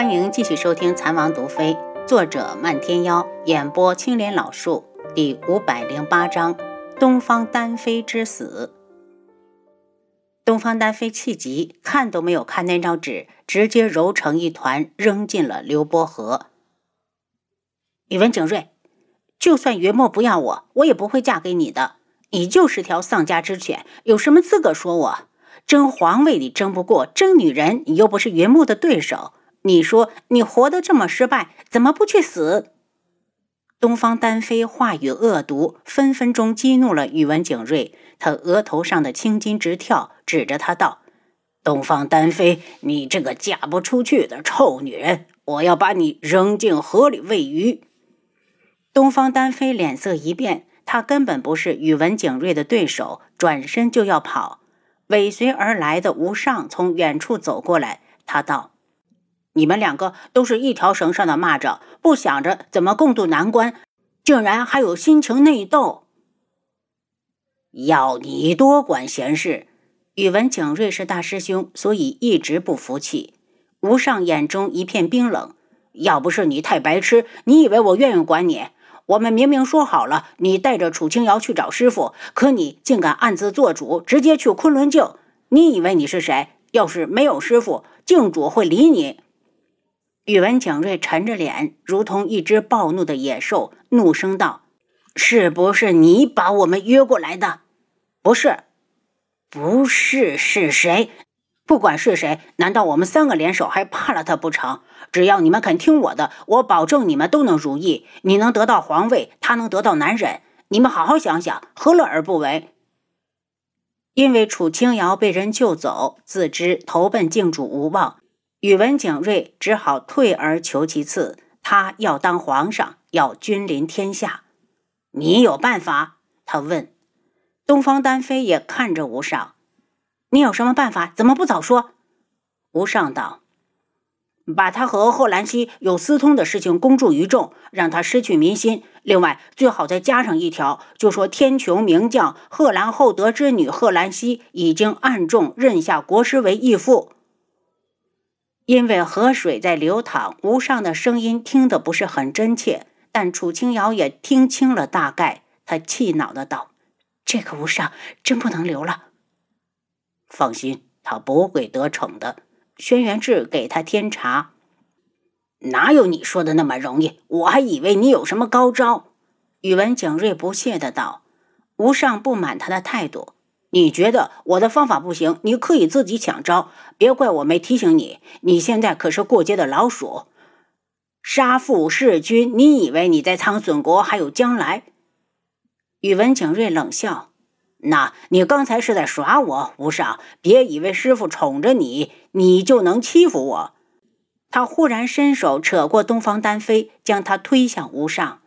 欢迎继续收听《残王毒妃》，作者漫天妖，演播青莲老树，第五百零八章：东方丹妃之死。东方丹妃气急，看都没有看那张纸，直接揉成一团，扔进了流波河。宇文景睿，就算云墨不要我，我也不会嫁给你的。你就是条丧家之犬，有什么资格说我？争皇位你争不过，争女人你又不是云墨的对手。你说你活得这么失败，怎么不去死？东方丹飞话语恶毒，分分钟激怒了宇文景睿。他额头上的青筋直跳，指着他道：“东方丹飞，你这个嫁不出去的臭女人，我要把你扔进河里喂鱼！”东方丹飞脸色一变，他根本不是宇文景睿的对手，转身就要跑。尾随而来的吴尚从远处走过来，他道。你们两个都是一条绳上的蚂蚱，不想着怎么共度难关，竟然还有心情内斗。要你多管闲事！宇文景睿是大师兄，所以一直不服气。吴尚眼中一片冰冷。要不是你太白痴，你以为我愿意管你？我们明明说好了，你带着楚清瑶去找师傅，可你竟敢暗自做主，直接去昆仑镜。你以为你是谁？要是没有师傅，镜主会理你？宇文景睿沉着脸，如同一只暴怒的野兽，怒声道：“是不是你把我们约过来的？不是，不是，是谁？不管是谁，难道我们三个联手还怕了他不成？只要你们肯听我的，我保证你们都能如意。你能得到皇位，他能得到男人。你们好好想想，何乐而不为？因为楚清瑶被人救走，自知投奔靖主无望。”宇文景睿只好退而求其次，他要当皇上，要君临天下。你有办法？他问。东方丹飞也看着吴尚：“你有什么办法？怎么不早说？”吴尚道：“把他和贺兰溪有私通的事情公诸于众，让他失去民心。另外，最好再加上一条，就说天穹名将贺兰厚德之女贺兰溪已经暗中认下国师为义父。”因为河水在流淌，吴尚的声音听得不是很真切，但楚清瑶也听清了大概。他气恼的道：“这个吴尚真不能留了。”放心，他不会得逞的。轩辕志给他添茶，哪有你说的那么容易？我还以为你有什么高招。宇文景睿不屑的道。吴尚不满他的态度。你觉得我的方法不行？你可以自己抢招，别怪我没提醒你。你现在可是过街的老鼠，杀父弑君，你以为你在苍隼国还有将来？宇文景睿冷笑：“那你刚才是在耍我，无上。别以为师傅宠着你，你就能欺负我。”他忽然伸手扯过东方丹妃，将他推向无上。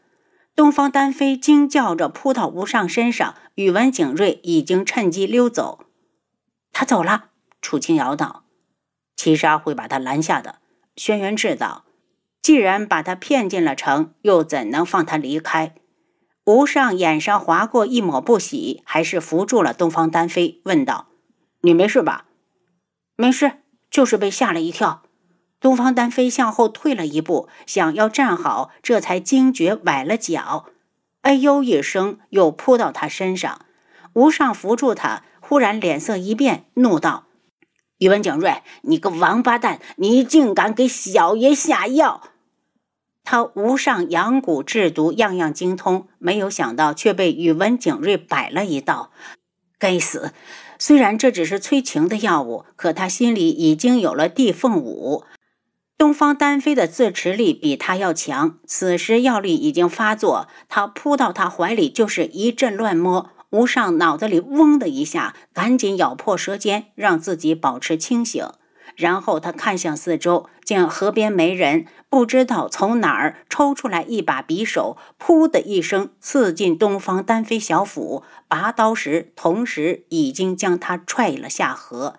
东方丹妃惊叫着扑到吴尚身上，宇文景睿已经趁机溜走。他走了。楚清瑶道：“七杀会把他拦下的。”轩辕志道：“既然把他骗进了城，又怎能放他离开？”吴尚眼上划过一抹不喜，还是扶住了东方丹妃，问道：“你没事吧？”“没事，就是被吓了一跳。”东方丹飞向后退了一步，想要站好，这才惊觉崴了脚，哎呦一声，又扑到他身上。吴尚扶住他，忽然脸色一变，怒道：“宇文景睿，你个王八蛋，你竟敢给小爷下药！”他吴上养蛊制毒样样精通，没有想到却被宇文景睿摆了一道。该死！虽然这只是催情的药物，可他心里已经有了地凤舞。东方丹飞的自持力比他要强，此时药力已经发作，他扑到他怀里就是一阵乱摸。吴尚脑子里嗡的一下，赶紧咬破舌尖，让自己保持清醒。然后他看向四周，见河边没人，不知道从哪儿抽出来一把匕首，噗的一声刺进东方丹飞小腹。拔刀时，同时已经将他踹了下河。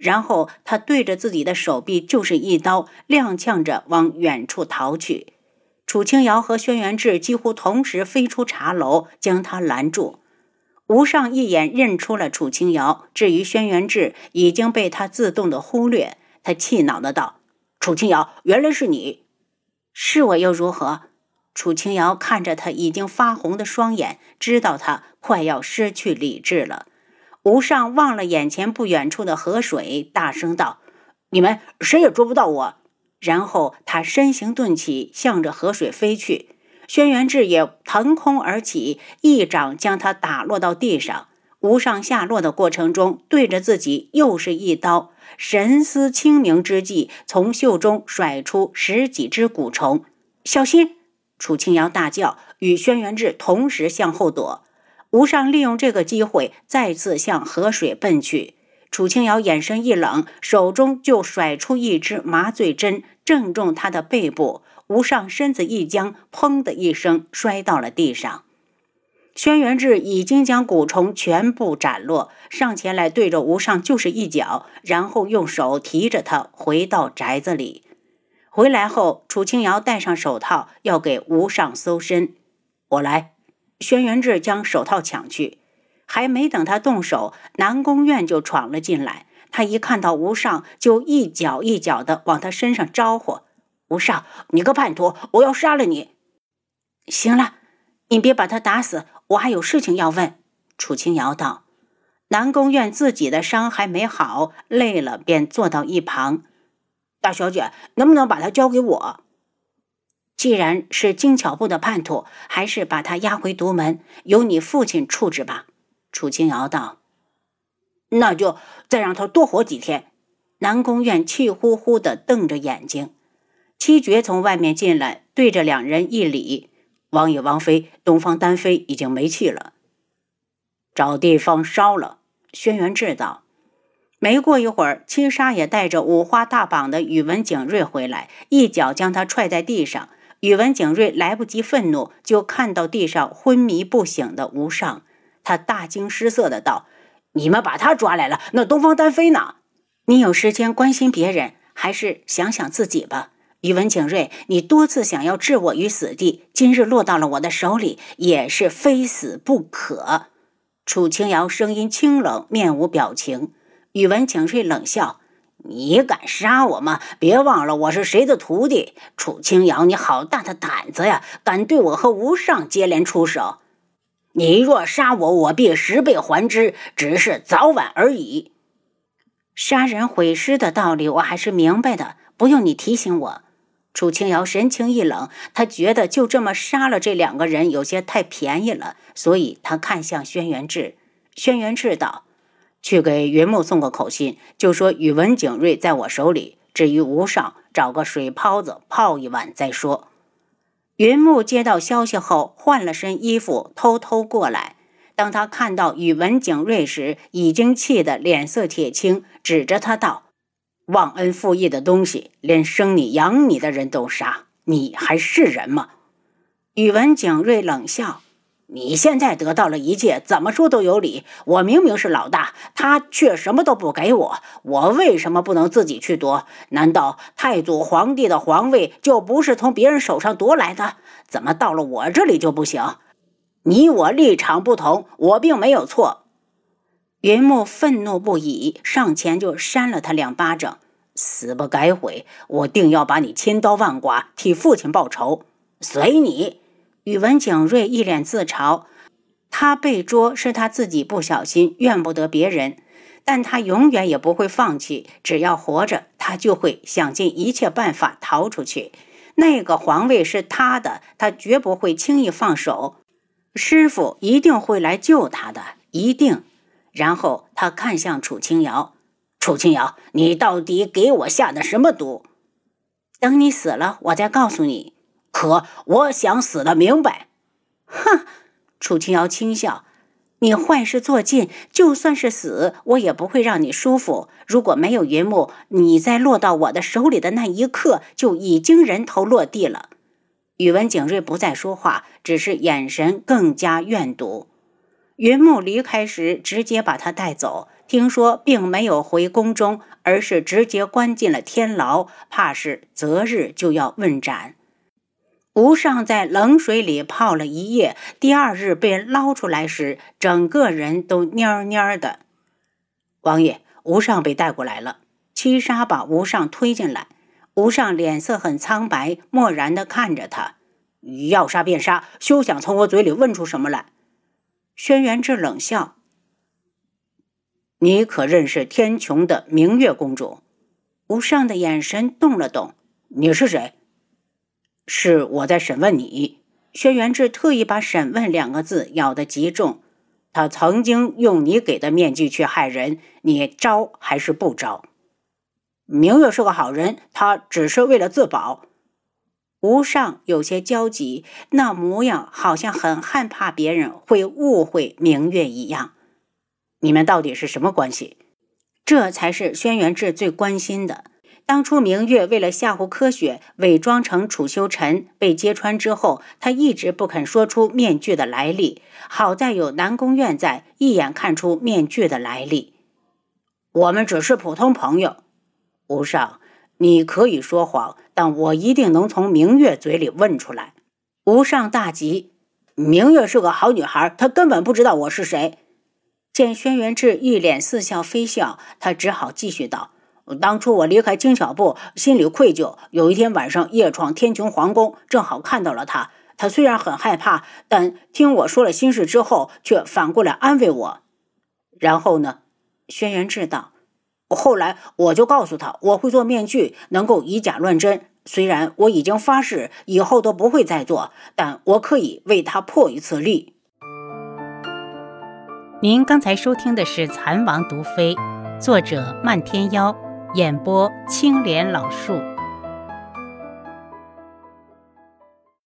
然后他对着自己的手臂就是一刀，踉跄着往远处逃去。楚清瑶和轩辕志几乎同时飞出茶楼，将他拦住。吴尚一眼认出了楚清瑶，至于轩辕志已经被他自动的忽略。他气恼的道：“楚清瑶，原来是你！是我又如何？楚清瑶看着他已经发红的双眼，知道他快要失去理智了。吴尚望了眼前不远处的河水，大声道：“你们谁也捉不到我！”然后他身形顿起，向着河水飞去。轩辕志也腾空而起，一掌将他打落到地上。吴上下落的过程中，对着自己又是一刀。神思清明之际，从袖中甩出十几只蛊虫。小心！楚清瑶大叫，与轩辕志同时向后躲。吴尚利用这个机会，再次向河水奔去。楚清瑶眼神一冷，手中就甩出一支麻醉针，正中他的背部。吴尚身子一僵，砰的一声摔到了地上。轩辕志已经将蛊虫全部斩落，上前来对着吴尚就是一脚，然后用手提着他回到宅子里。回来后，楚清瑶戴上手套，要给吴尚搜身。我来。轩辕志将手套抢去，还没等他动手，南宫院就闯了进来。他一看到吴尚，就一脚一脚的往他身上招呼：“吴尚，你个叛徒，我要杀了你！”行了，你别把他打死。我还有事情要问，楚清瑶道。南宫院自己的伤还没好，累了便坐到一旁。大小姐，能不能把他交给我？既然是精巧部的叛徒，还是把他押回独门，由你父亲处置吧。楚清瑶道。那就再让他多活几天。南宫院气呼呼的瞪着眼睛。七绝从外面进来，对着两人一礼。王爷、王妃，东方丹妃已经没气了，找地方烧了。轩辕志道。没过一会儿，七杀也带着五花大绑的宇文景睿回来，一脚将他踹在地上。宇文景睿来不及愤怒，就看到地上昏迷不醒的吴尚，他大惊失色的道：“你们把他抓来了，那东方丹飞呢？你有时间关心别人，还是想想自己吧。”宇文景睿，你多次想要置我于死地，今日落到了我的手里，也是非死不可。楚清瑶声音清冷，面无表情。宇文景睿冷笑：“你敢杀我吗？别忘了我是谁的徒弟。楚清瑶，你好大的胆子呀！敢对我和吴尚接连出手。你若杀我，我必十倍还之，只是早晚而已。杀人毁尸的道理，我还是明白的，不用你提醒我。”楚清瑶神情一冷，他觉得就这么杀了这两个人有些太便宜了，所以他看向轩辕志。轩辕志道：“去给云木送个口信，就说宇文景睿在我手里。至于吴尚，找个水泡子泡一晚再说。”云木接到消息后，换了身衣服，偷偷过来。当他看到宇文景睿时，已经气得脸色铁青，指着他道。忘恩负义的东西，连生你养你的人都杀，你还是人吗？宇文景睿冷笑：“你现在得到了一切，怎么说都有理。我明明是老大，他却什么都不给我，我为什么不能自己去夺？难道太祖皇帝的皇位就不是从别人手上夺来的？怎么到了我这里就不行？你我立场不同，我并没有错。”云木愤怒不已，上前就扇了他两巴掌。死不改悔，我定要把你千刀万剐，替父亲报仇。随你。宇文景睿一脸自嘲，他被捉是他自己不小心，怨不得别人。但他永远也不会放弃，只要活着，他就会想尽一切办法逃出去。那个皇位是他的，他绝不会轻易放手。师傅一定会来救他的，一定。然后他看向楚清瑶：“楚清瑶，你到底给我下的什么毒？等你死了，我再告诉你。可我想死的明白。”哼！楚清瑶轻笑：“你坏事做尽，就算是死，我也不会让你舒服。如果没有云木，你在落到我的手里的那一刻，就已经人头落地了。”宇文景睿不再说话，只是眼神更加怨毒。云木离开时，直接把他带走。听说并没有回宫中，而是直接关进了天牢，怕是择日就要问斩。吴尚在冷水里泡了一夜，第二日被捞出来时，整个人都蔫蔫的。王爷，吴尚被带过来了。七杀把吴尚推进来。吴尚脸色很苍白，漠然地看着他。要杀便杀，休想从我嘴里问出什么来。轩辕志冷笑：“你可认识天穹的明月公主？”吴尚的眼神动了动：“你是谁？”“是我在审问你。”轩辕志特意把“审问”两个字咬得极重。他曾经用你给的面具去害人，你招还是不招？明月是个好人，他只是为了自保。吴尚有些焦急，那模样好像很害怕别人会误会明月一样。你们到底是什么关系？这才是轩辕志最关心的。当初明月为了吓唬柯雪，伪装成楚修尘被揭穿之后，他一直不肯说出面具的来历。好在有南宫院在，一眼看出面具的来历。我们只是普通朋友，吴尚。你可以说谎，但我一定能从明月嘴里问出来。吴上大急，明月是个好女孩，她根本不知道我是谁。见轩辕志一脸似笑非笑，他只好继续道：“当初我离开精小部，心里愧疚。有一天晚上夜闯天穹皇宫，正好看到了她。她虽然很害怕，但听我说了心事之后，却反过来安慰我。然后呢？”轩辕志道。后来我就告诉他，我会做面具，能够以假乱真。虽然我已经发誓以后都不会再做，但我可以为他破一次例。您刚才收听的是《蚕王毒妃》，作者漫天妖，演播青莲老树。